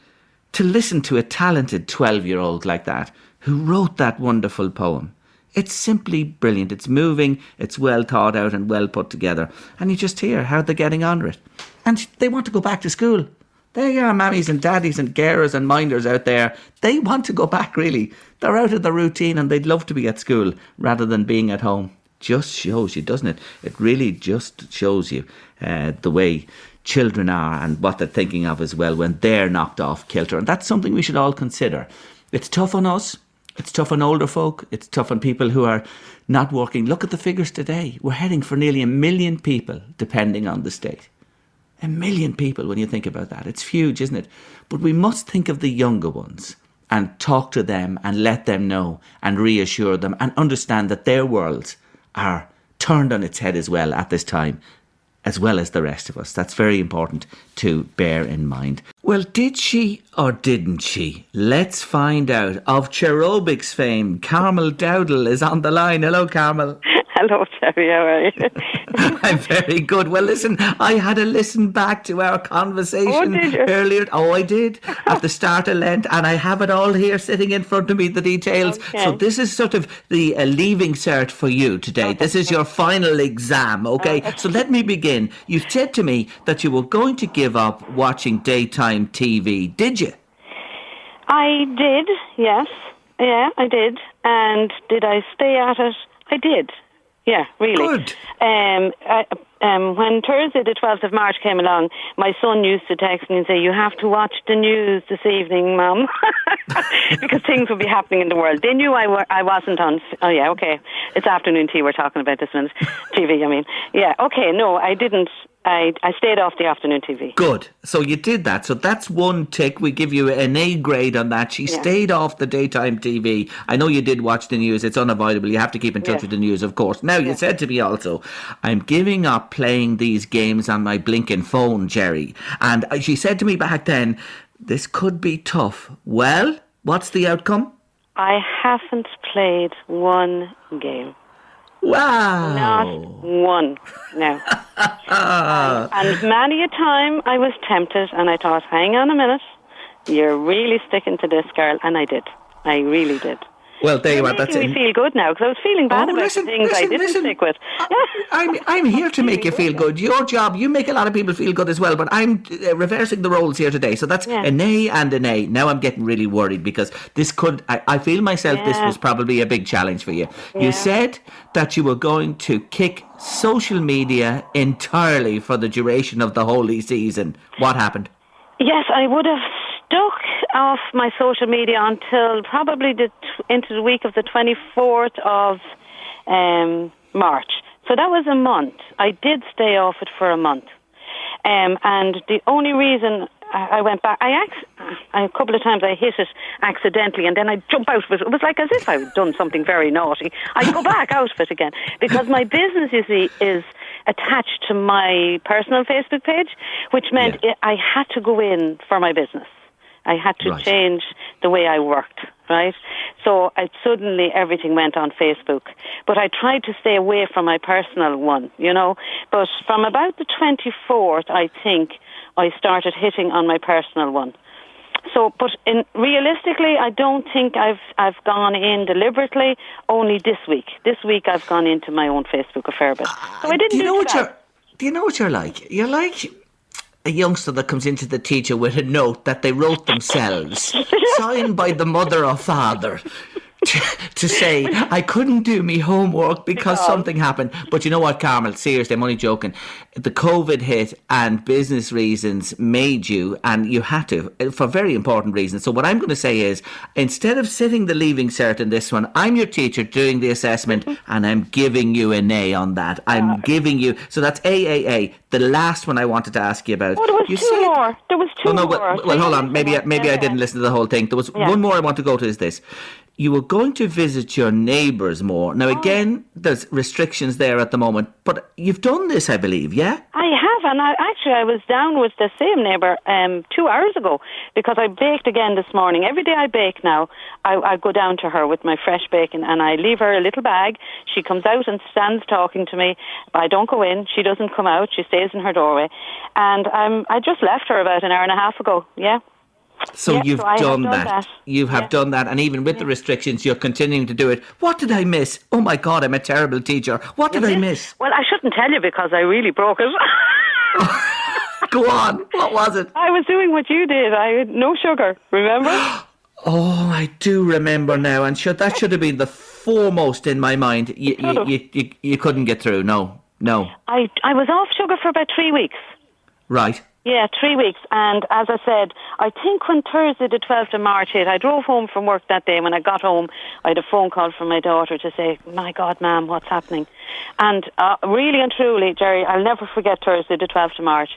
To listen to a talented 12 year old like that who wrote that wonderful poem. It's simply brilliant. It's moving, it's well thought out and well put together. And you just hear how they're getting with it. And they want to go back to school. There you are, mammies and daddies and carers and minders out there. They want to go back, really. They're out of the routine and they'd love to be at school rather than being at home. Just shows you, doesn't it? It really just shows you uh, the way children are and what they're thinking of as well when they're knocked off kilter. And that's something we should all consider. It's tough on us. It's tough on older folk. It's tough on people who are not working. Look at the figures today. We're heading for nearly a million people, depending on the state. A million people when you think about that. It's huge, isn't it? But we must think of the younger ones and talk to them and let them know and reassure them and understand that their worlds are turned on its head as well at this time, as well as the rest of us. That's very important to bear in mind. Well, did she or didn't she? Let's find out. Of Cherubics fame, Carmel Dowdle is on the line. Hello, Carmel. Hello, Terry. How are you? I'm very good. Well, listen, I had a listen back to our conversation Oh, earlier. Oh, I did at the start of Lent, and I have it all here sitting in front of me, the details. Okay. So this is sort of the uh, leaving cert for you today. This is your final exam, okay? So let me begin. You said to me that you were going to give up watching daytime TV. Did you? I did, yes. Yeah, I did. And did I stay at it? I did. Yeah, really. Good. Um, I, um, when Thursday, the 12th of March came along, my son used to text me and say, You have to watch the news this evening, Mum. because things would be happening in the world. They knew I, were, I wasn't on. Oh, yeah, okay. It's afternoon tea we're talking about this minute. TV, I mean. Yeah, okay, no, I didn't. I, I stayed off the afternoon TV. Good. So you did that. So that's one tick. We give you an A grade on that. She Yeah. stayed off the daytime TV. I know you did watch the news. It's unavoidable. You have to keep in touch Yeah. with the news, of course. Now, you said to me also, I'm giving up playing these games on my blinking phone, Jerry. And she said to me back then, this could be tough. Well, what's the outcome? I haven't played one game. Wow. Not one. No. and many a time I was tempted and I thought, hang on a minute, you're really sticking to this girl. And I did. I really did. Well, there you are. You're That's it. feel good now because I was feeling bad Oh, about listen, the things I didn't listen. stick with. I'm I'm here to make you feel good. Your job, you make a lot of people feel good as well. But I'm uh, reversing the roles here today. So that's Yeah. an A and an A. Now I'm getting really worried because this could. I, I feel myself. This was probably a big challenge for you. Yeah. You said that you were going to kick social media entirely for the duration of the holy season. What happened? Yes, I would have stuck off my social media until probably the t- into the week of the 24th of um, March. So that was a month. I did stay off it for a month. Um, and the only reason I I went back, I ac- a couple of times I hit it accidentally, and then I jump out of it. It was like as if I'd done something very naughty. I go back out of it again because my business, you see, is attached to my personal Facebook page, which meant Yeah. it, I had to go in for my business. I had to Right. change the way I worked, right? So I, suddenly everything went on Facebook. But I tried to stay away from my personal one, you know. But from about the 24th, I think, I started hitting on my personal one. So, but in, realistically, I don't think I've I've gone in deliberately. Only this week. This week I've gone into my own Facebook a fair bit. So I didn't do you know too what bad. you're? Do you know what you're like? You're like a youngster that comes into the teacher with a note that they wrote themselves, signed by the mother or father. To, to say I couldn't do me homework because something happened, but you know what, Carmel? Seriously, I'm only joking. The COVID hit and business reasons made you, and you had to uh, for very important reasons. So what I'm going to say is, instead of sitting the leaving cert in this one, I'm your teacher doing the assessment, and I'm giving you an A on that. I'm giving you. So that's AAA. The last one I wanted to ask you about. Oh, there was you two said- more. There was two Oh no! more. Well, well hold on. Maybe I, maybe yeah, I didn't yeah. listen to the whole thing. There was Yeah. one more I want to go to. Is this? You were going to visit your neighbours more. Oh. Now again, there's restrictions there at the moment, but you've done this, I believe. Yeah. I have, and I, actually, I was down with the same neighbour um, two hours ago because I baked again this morning. Every day I bake now, I, I go down to her with my fresh bacon and I leave her a little bag. She comes out and stands talking to me. I don't go in. She doesn't come out. She stays in her doorway, and um, I just left her about an hour and a half ago. Yeah. So Yeah, you've so done, done that. that. You have Yeah. done that, and even with the restrictions, you're continuing to do it. What did I miss? Oh my God, I'm a terrible teacher. What did I miss? Well, I shouldn't tell you because I really broke it. Go on. What was it? I was doing what you did. I had no sugar. Remember? Oh, I do remember now, and sure, that should have been the foremost in my mind. You, you, oh. you, you, you couldn't get through. No, no. I I was off sugar for about three weeks. Right. Yeah, three weeks. And as I said, I think when Thursday the 12th of March hit, I drove home from work that day. And when I got home, I had a phone call from my daughter to say, my God, ma'am, what's happening? And uh, really and truly, Jerry, I'll never forget Thursday the 12th of March.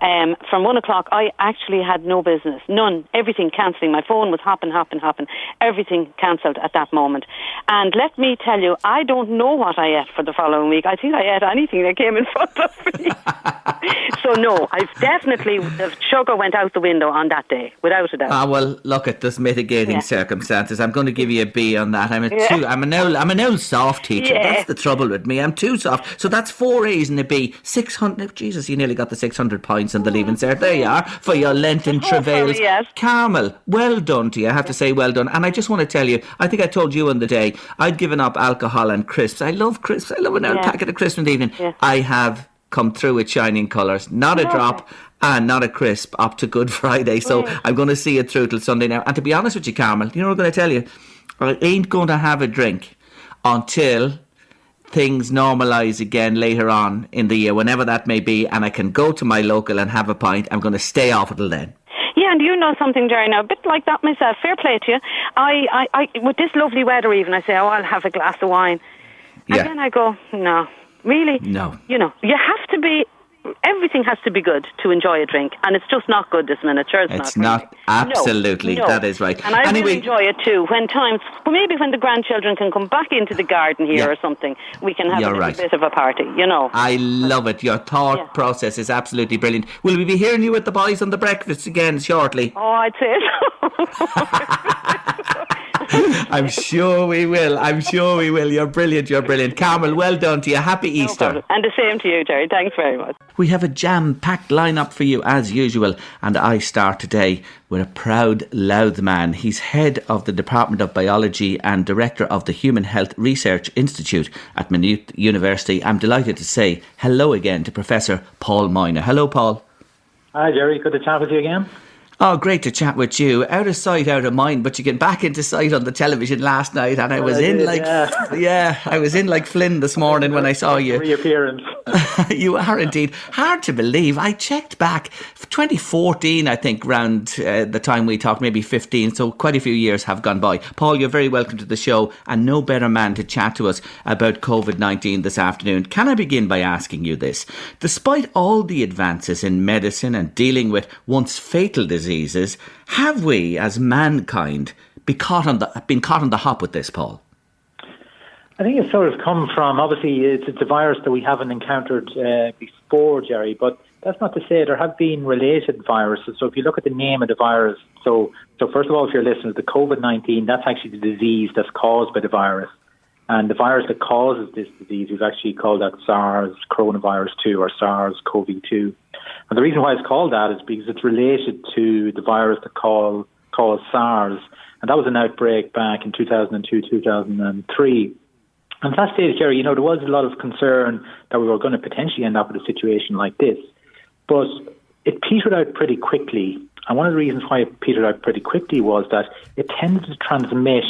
Um, from one o'clock, I actually had no business. None. Everything cancelling. My phone was hopping, hopping, hopping. Everything cancelled at that moment. And let me tell you, I don't know what I ate for the following week. I think I ate anything that came in front of me. so no, I've definitely the sugar went out the window on that day, without a doubt. Ah, well, look at this mitigating Yeah. circumstances. I'm going to give you a B on that. I'm a Yeah. two. I'm an old. I'm an old soft teacher. Yeah. That's the trouble with me. I'm too soft. So that's four A's and a B. Six hundred. Jesus, you nearly got the six hundred points in the leaving cert. There you are for your Lenten travails. yes. Carmel, well done to you. I have to say, well done. And I just want to tell you, I think I told you on the day I'd given up alcohol and crisps. I love crisps. I love an old Yeah. packet of crisps in the evening. Yeah. I have come through with shining colours. Not a drop and not a crisp up to Good Friday. So I'm going to see it through till Sunday now. And to be honest with you, Carmel, you know what I'm going to tell you? I ain't going to have a drink until things normalise again later on in the year, whenever that may be, and I can go to my local and have a pint, I'm going to stay off until then. Yeah, and you know something, Jerry. Now, a bit like that myself. Fair play to you. I, I, I with this lovely weather, even I say, oh, I'll have a glass of wine, and Yeah. then I go, no, really, No. You know, you have to be. Everything has to be good to enjoy a drink, and it's just not good this minute. Sure, it's, It's not. not- really. absolutely, No, no. that is right. And I Anyway- really enjoy it too. When times, well, maybe when the grandchildren can come back into the garden here Yeah. or something, we can have a right. bit of a party. You know. I love it. Your thought Yeah. process is absolutely brilliant. Will we be hearing you with the boys on the breakfast again shortly? oh, I'd say so. I'm sure we will. I'm sure we will. You're brilliant. You're brilliant. Carmel, well done to you. Happy Easter. problem. and the same to you, Jerry. Thanks very much. We have a jam packed lineup for you as usual, and I start today with a proud Louth man. He's head of the Department of Biology and director of the Human Health Research Institute at Maynooth University. I'm delighted to say hello again to Professor Paul Moynagh. Hello, Paul. Hi, Jerry. Good to chat with you again. Oh, great to chat with you. Out of sight, out of mind, but you get back into sight on the television last night, and I was I in did, like, yeah. yeah, I was in like Flynn this morning when I saw you. Reappearance. you are indeed hard to believe. I checked back 2014, I think, around uh, the time we talked, maybe 15. So quite a few years have gone by. Paul, you're very welcome to the show, and no better man to chat to us about COVID 19 this afternoon. Can I begin by asking you this? Despite all the advances in medicine and dealing with once fatal diseases, have we, as mankind, be caught on the, been caught on the hop with this, Paul? I think it's sort of come from, obviously, it's, it's a virus that we haven't encountered uh, before, Jerry, but that's not to say there have been related viruses. So if you look at the name of the virus, so, so first of all, if you're listening, to the COVID 19, that's actually the disease that's caused by the virus. And the virus that causes this disease, we've actually called that SARS coronavirus 2 or SARS CoV 2. And the reason why it's called that is because it's related to the virus that call, caused SARS. And that was an outbreak back in 2002, 2003. And at that stage, Jerry, you know, there was a lot of concern that we were going to potentially end up with a situation like this. But it petered out pretty quickly. And one of the reasons why it petered out pretty quickly was that it tended to transmit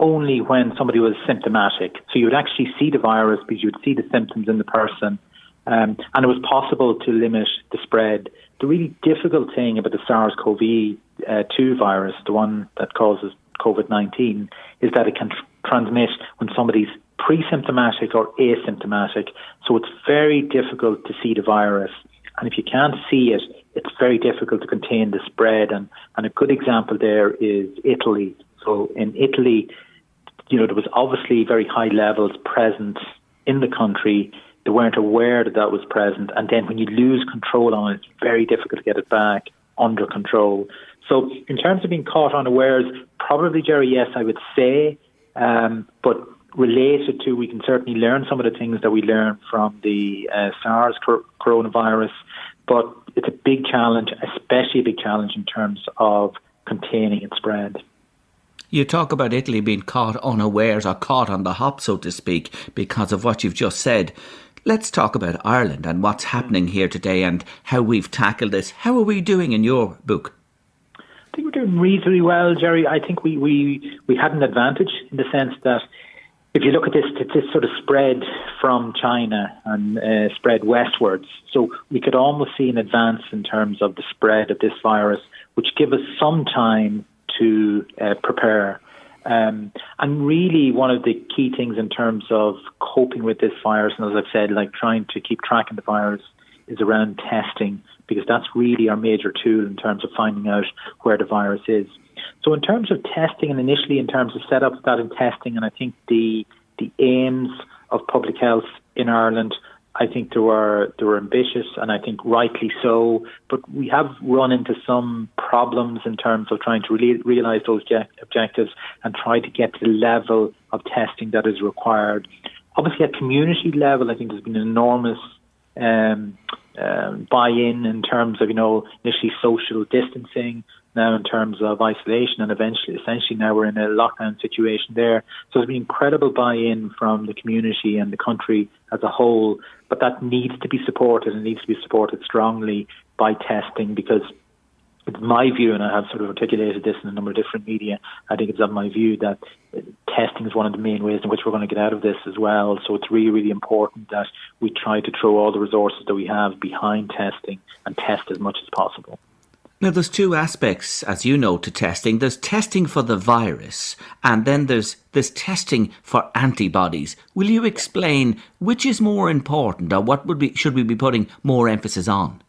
only when somebody was symptomatic. So you would actually see the virus because you would see the symptoms in the person. Um, and it was possible to limit the spread. The really difficult thing about the SARS CoV uh, 2 virus, the one that causes COVID 19, is that it can tr- transmit when somebody's pre-symptomatic or asymptomatic. So it's very difficult to see the virus. And if you can't see it, it's very difficult to contain the spread. And, and a good example there is Italy. So in Italy, you know, there was obviously very high levels present in the country. They weren't aware that that was present. And then when you lose control on it, it's very difficult to get it back under control. So in terms of being caught unawares, probably, Jerry, yes, I would say. Um, but related to, we can certainly learn some of the things that we learned from the uh, SARS cor- coronavirus, but it's a big challenge, especially a big challenge in terms of containing its spread. You talk about Italy being caught unawares or caught on the hop, so to speak, because of what you've just said. Let's talk about Ireland and what's happening here today and how we've tackled this. How are we doing in your book? I think we're doing reasonably well, Jerry. I think we, we, we had an advantage in the sense that if you look at this, this sort of spread from China and uh, spread westwards, so we could almost see an advance in terms of the spread of this virus, which give us some time to uh, prepare. Um, and really, one of the key things in terms of coping with this virus, and as I've said, like trying to keep track of the virus, is around testing because that's really our major tool in terms of finding out where the virus is. So, in terms of testing, and initially in terms of setup that in testing, and I think the the aims of public health in Ireland, I think they were they were ambitious, and I think rightly so. But we have run into some problems in terms of trying to realise those je- objectives and try to get to the level of testing that is required. Obviously, at community level, I think there's been an enormous um, um, buy-in in terms of you know initially social distancing, now in terms of isolation, and eventually, essentially now we're in a lockdown situation there. So there's been incredible buy-in from the community and the country as a whole, but that needs to be supported and needs to be supported strongly by testing because it's my view, and I have sort of articulated this in a number of different media. I think it's on my view that testing is one of the main ways in which we're going to get out of this as well. So it's really, really important that we try to throw all the resources that we have behind testing and test as much as possible. Now, there's two aspects, as you know, to testing. There's testing for the virus, and then there's there's testing for antibodies. Will you explain which is more important, or what would be should we be putting more emphasis on?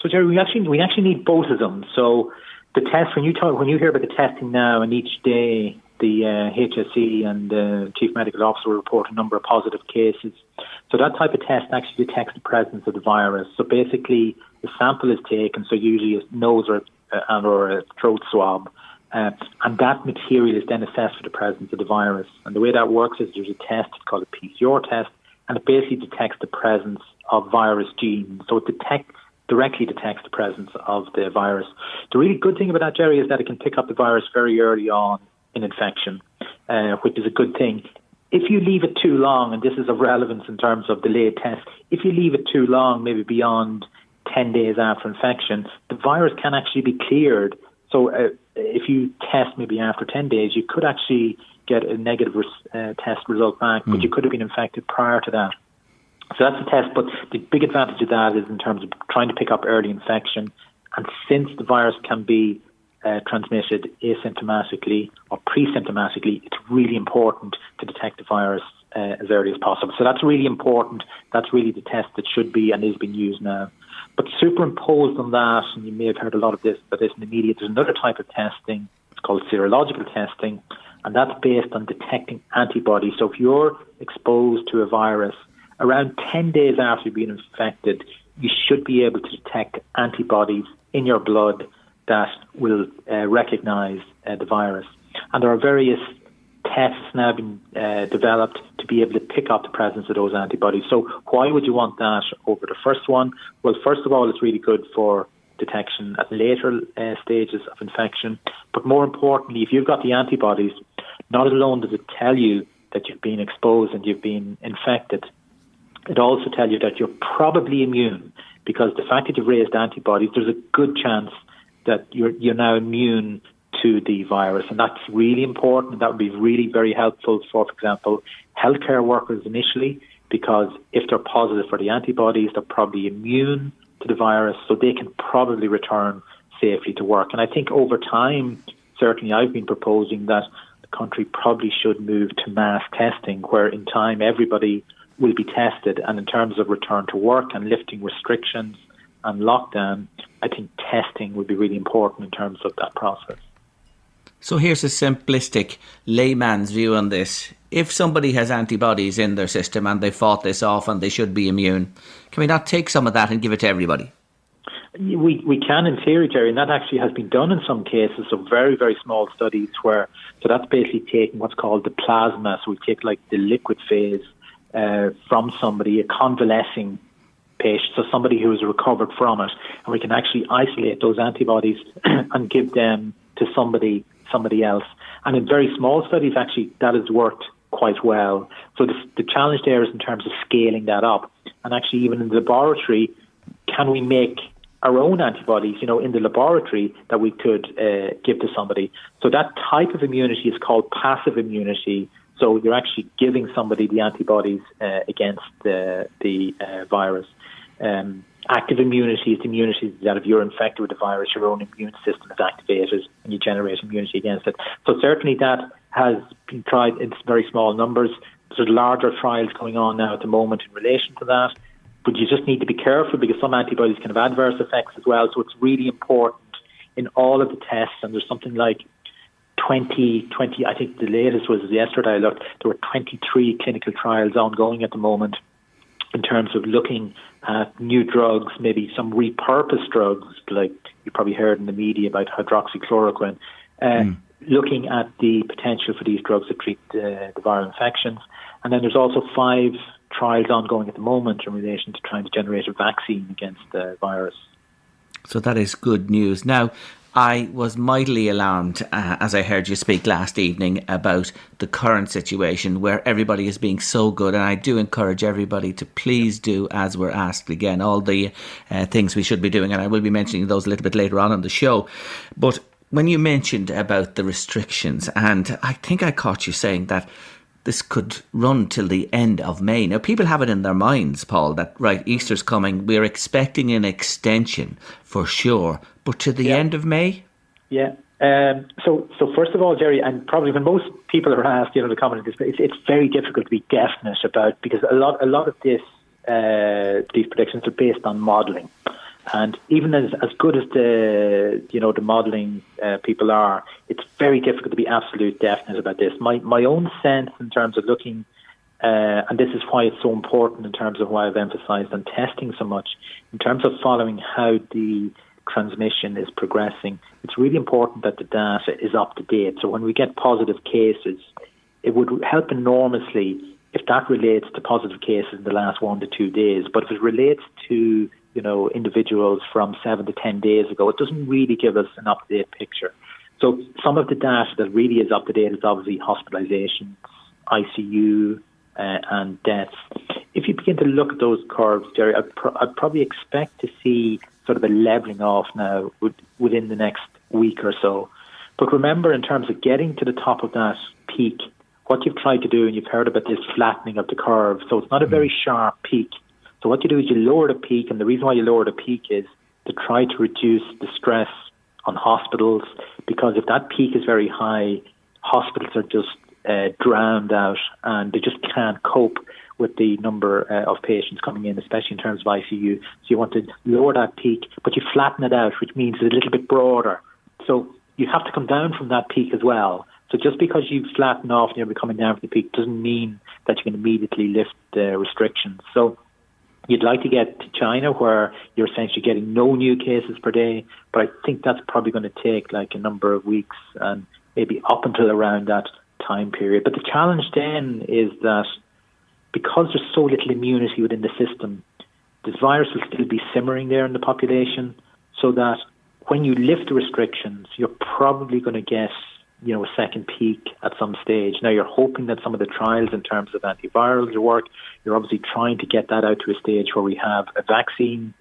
So, Jerry, we actually we actually need both of them. So, the test when you talk when you hear about the testing now, and each day the uh, HSE and the chief medical officer report a number of positive cases. So that type of test actually detects the presence of the virus. So basically, the sample is taken, so usually a nose or uh, or a throat swab, uh, and that material is then assessed for the presence of the virus. And the way that works is there's a test called a PCR test, and it basically detects the presence of virus genes. So it detects directly detects the presence of the virus. The really good thing about that, Jerry, is that it can pick up the virus very early on in infection, uh, which is a good thing. If you leave it too long, and this is of relevance in terms of delayed tests, if you leave it too long, maybe beyond 10 days after infection, the virus can actually be cleared. So uh, if you test maybe after 10 days, you could actually get a negative uh, test result back, mm. but you hmm. could have been infected prior to that. So that's the test. But the big advantage of that is in terms of trying to pick up early infection. And since the virus can be uh, transmitted asymptomatically or pre-symptomatically, it's really important to detect the virus uh, as early as possible. So that's really important. That's really the test that should be and is being used now. But superimposed on that, and you may have heard a lot of this, but in the media, there's another type of testing. It's called serological testing, and that's based on detecting antibodies. So if you're exposed to a virus around 10 days after you've been infected, you should be able to detect antibodies in your blood that will uh, recognize uh, the virus. And there are various tests now been uh, developed to be able to pick up the presence of those antibodies. So, why would you want that over the first one? Well, first of all, it's really good for detection at later uh, stages of infection. But more importantly, if you've got the antibodies, not alone does it tell you that you've been exposed and you've been infected, it also tells you that you're probably immune because the fact that you've raised antibodies, there's a good chance that you're you're now immune to the virus, and that's really important. That would be really very helpful for, for example, healthcare workers initially, because if they're positive for the antibodies, they're probably immune to the virus, so they can probably return safely to work. And I think over time, certainly, I've been proposing that the country probably should move to mass testing, where in time everybody will be tested, and in terms of return to work and lifting restrictions and lockdown, I think testing would be really important in terms of that process. So here's a simplistic layman's view on this. If somebody has antibodies in their system and they fought this off and they should be immune, can we not take some of that and give it to everybody? We we can in theory, Jerry, and that actually has been done in some cases. So very very small studies where so that's basically taking what's called the plasma. So we take like the liquid phase uh, from somebody, a convalescing patient, so somebody who has recovered from it, and we can actually isolate those antibodies and give them to somebody somebody else. And in very small studies, actually, that has worked quite well. So the, the challenge there is in terms of scaling that up. And actually, even in the laboratory, can we make our own antibodies, you know, in the laboratory that we could uh, give to somebody? So that type of immunity is called passive immunity. So you're actually giving somebody the antibodies uh, against the the uh, virus. Um, active immunity is immunity that if you're infected with the virus, your own immune system is activated and you generate immunity against it. So certainly that has been tried in very small numbers. There's larger trials going on now at the moment in relation to that. But you just need to be careful because some antibodies can have adverse effects as well. So it's really important in all of the tests, and there's something like 20, 20, I think the latest was yesterday I looked, there were 23 clinical trials ongoing at the moment in terms of looking at new drugs, maybe some repurposed drugs, like you probably heard in the media about hydroxychloroquine, uh, mm. looking at the potential for these drugs to treat uh, the viral infections. And then there's also five trials ongoing at the moment in relation to trying to generate a vaccine against the virus. So that is good news. Now, I was mightily alarmed uh, as I heard you speak last evening about the current situation where everybody is being so good. And I do encourage everybody to please do as we're asked again, all the uh, things we should be doing. And I will be mentioning those a little bit later on in the show. But when you mentioned about the restrictions, and I think I caught you saying that this could run till the end of May. Now, people have it in their minds, Paul, that right, Easter's coming. We're expecting an extension for sure, but to the Yeah. end of May. Yeah. Um, so, so first of all, Jerry, and probably when most people are asked, you know, the comment is it's, it's very difficult to be definite about because a lot, a lot of this, uh, these predictions are based on modelling, and even as as good as the, you know, the modelling uh, people are, it's very difficult to be absolute definite about this. My my own sense in terms of looking uh, and this is why it's so important in terms of why I've emphasised on testing so much. In terms of following how the transmission is progressing, it's really important that the data is up to date. So when we get positive cases, it would help enormously if that relates to positive cases in the last one to two days. But if it relates to you know individuals from seven to ten days ago, it doesn't really give us an up to date picture. So some of the data that really is up to date is obviously hospitalizations, ICU, uh, and deaths. If you begin to look at those curves, Jerry, I'd, pro- I'd probably expect to see sort of a leveling off now with, within the next week or so. But remember, in terms of getting to the top of that peak, what you've tried to do, and you've heard about this flattening of the curve, so it's not a very sharp peak. So what you do is you lower the peak, and the reason why you lower the peak is to try to reduce the stress on hospitals, because if that peak is very high, hospitals are just uh, drowned out and they just can't cope with the number uh, of patients coming in, especially in terms of ICU. So you want to lower that peak, but you flatten it out, which means it's a little bit broader. So you have to come down from that peak as well. So just because you flatten off and you're coming down from the peak doesn't mean that you can immediately lift the restrictions. So you'd like to get to China where you're essentially getting no new cases per day, but I think that's probably going to take like a number of weeks and maybe up until around that time period. But the challenge then is that because there's so little immunity within the system, this virus will still be simmering there in the population, so that when you lift the restrictions, you're probably going to get you know a second peak at some stage. Now you're hoping that some of the trials in terms of antivirals work. You're obviously trying to get that out to a stage where we have a vaccine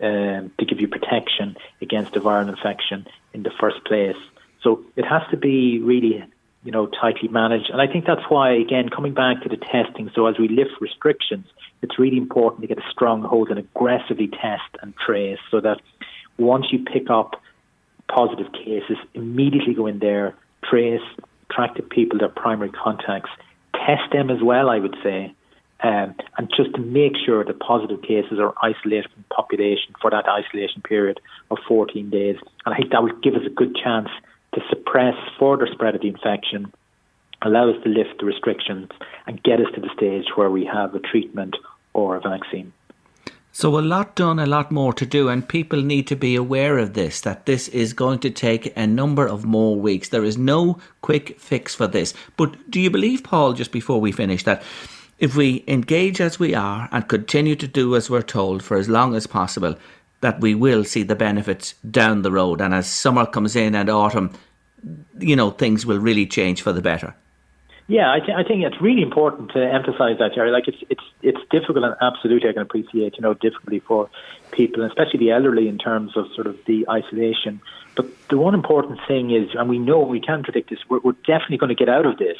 um, to give you protection against a viral infection in the first place. So it has to be really you know, tightly managed. And I think that's why, again, coming back to the testing, so as we lift restrictions, it's really important to get a strong hold and aggressively test and trace so that once you pick up positive cases, immediately go in there, trace, track the people, their primary contacts, test them as well, I would say, um, and just to make sure that positive cases are isolated from the population for that isolation period of 14 days. And I think that would give us a good chance to suppress further spread of the infection, allow us to lift the restrictions, and get us to the stage where we have a treatment or a vaccine. So, a lot done, a lot more to do, and people need to be aware of this that this is going to take a number of more weeks. There is no quick fix for this. But do you believe, Paul, just before we finish, that if we engage as we are and continue to do as we're told for as long as possible, that we will see the benefits down the road? And as summer comes in and autumn, you know, things will really change for the better. Yeah, I, th- I think it's really important to emphasise that, Jerry. Like it's it's it's difficult, and absolutely, I can appreciate you know difficulty for people, especially the elderly, in terms of sort of the isolation. But the one important thing is, and we know we can predict this, we're, we're definitely going to get out of this.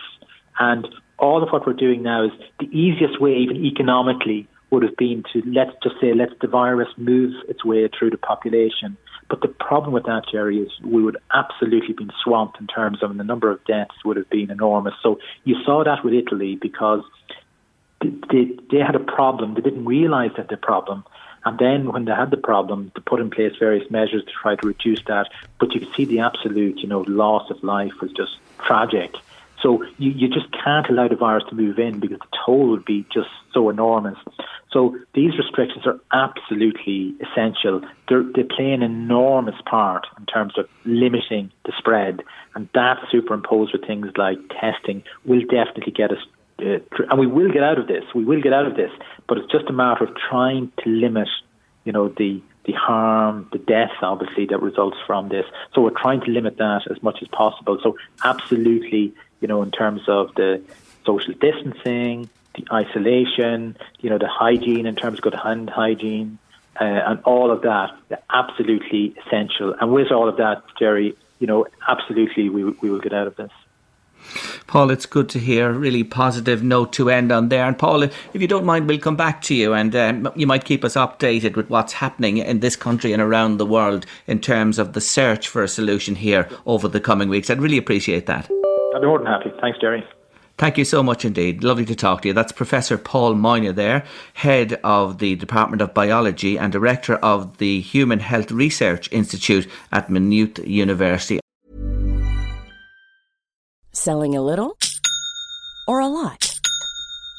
And all of what we're doing now is the easiest way, even economically, would have been to let's just say let the virus move its way through the population. But the problem with that, Jerry, is we would absolutely been swamped in terms of and the number of deaths would have been enormous. So you saw that with Italy because they, they had a problem. They didn't realize that the problem. And then when they had the problem, to put in place various measures to try to reduce that. But you could see the absolute, you know, loss of life was just tragic. So you, you just can't allow the virus to move in because the toll would be just so enormous. So these restrictions are absolutely essential. They're, they play an enormous part in terms of limiting the spread, and that superimposed with things like testing will definitely get us. Uh, and we will get out of this. We will get out of this, but it's just a matter of trying to limit, you know, the the harm, the death, obviously, that results from this. So we're trying to limit that as much as possible. So absolutely, you know, in terms of the social distancing, the isolation, you know, the hygiene in terms of good hand hygiene, uh, and all of that, absolutely essential. And with all of that, Jerry, you know, absolutely we, we will get out of this. Paul, it's good to hear. Really positive note to end on there. And Paul, if you don't mind, we'll come back to you and um, you might keep us updated with what's happening in this country and around the world in terms of the search for a solution here over the coming weeks. I'd really appreciate that. I'd be more than happy. Thanks, Jerry. Thank you so much indeed. Lovely to talk to you. That's Professor Paul Moynagh there, Head of the Department of Biology and Director of the Human Health Research Institute at Maynooth University. Selling a little or a lot?